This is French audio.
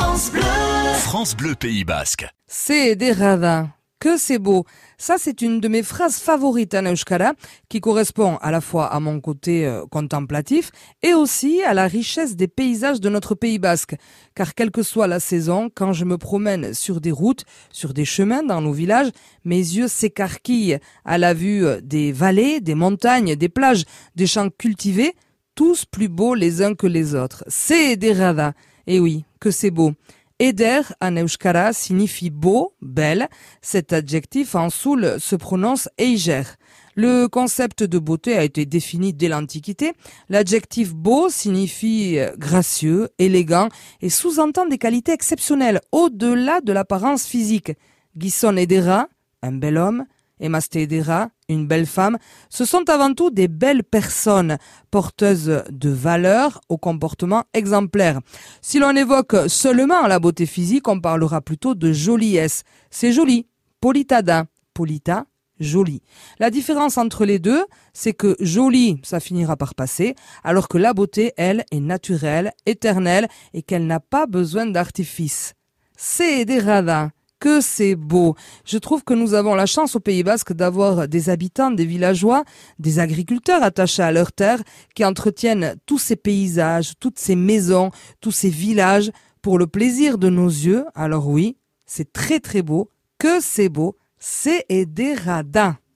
France Bleu. France Bleu Pays Basque. C'est des radins. Que c'est beau. Ça, c'est une de mes phrases favorites en euskara, qui correspond à la fois à mon côté euh, contemplatif et aussi à la richesse des paysages de notre Pays basque. Car quelle que soit la saison, quand je me promène sur des routes, sur des chemins dans nos villages, mes yeux s'écarquillent à la vue des vallées, des montagnes, des plages, des champs cultivés, tous plus beaux les uns que les autres. C'est des radins. Et oui, que c'est beau. Eder en euskara signifie beau, belle. Cet adjectif en soul se prononce eiger. Le concept de beauté a été défini dès l'Antiquité. L'adjectif beau signifie euh, gracieux, élégant et sous-entend des qualités exceptionnelles au-delà de l'apparence physique. Gisson Edera, un bel homme, Emma Stedera, une belle femme, ce sont avant tout des belles personnes, porteuses de valeurs au comportement exemplaire. Si l'on évoque seulement la beauté physique, on parlera plutôt de joliesse. C'est joli, politada, polita, joli. La différence entre les deux, c'est que joli, ça finira par passer, alors que la beauté, elle, est naturelle, éternelle, et qu'elle n'a pas besoin d'artifice. C'est des radins que c'est beau. Je trouve que nous avons la chance au Pays Basque d'avoir des habitants, des villageois, des agriculteurs attachés à leur terre qui entretiennent tous ces paysages, toutes ces maisons, tous ces villages pour le plaisir de nos yeux. Alors oui, c'est très très beau. Que c'est beau. C'est des radins.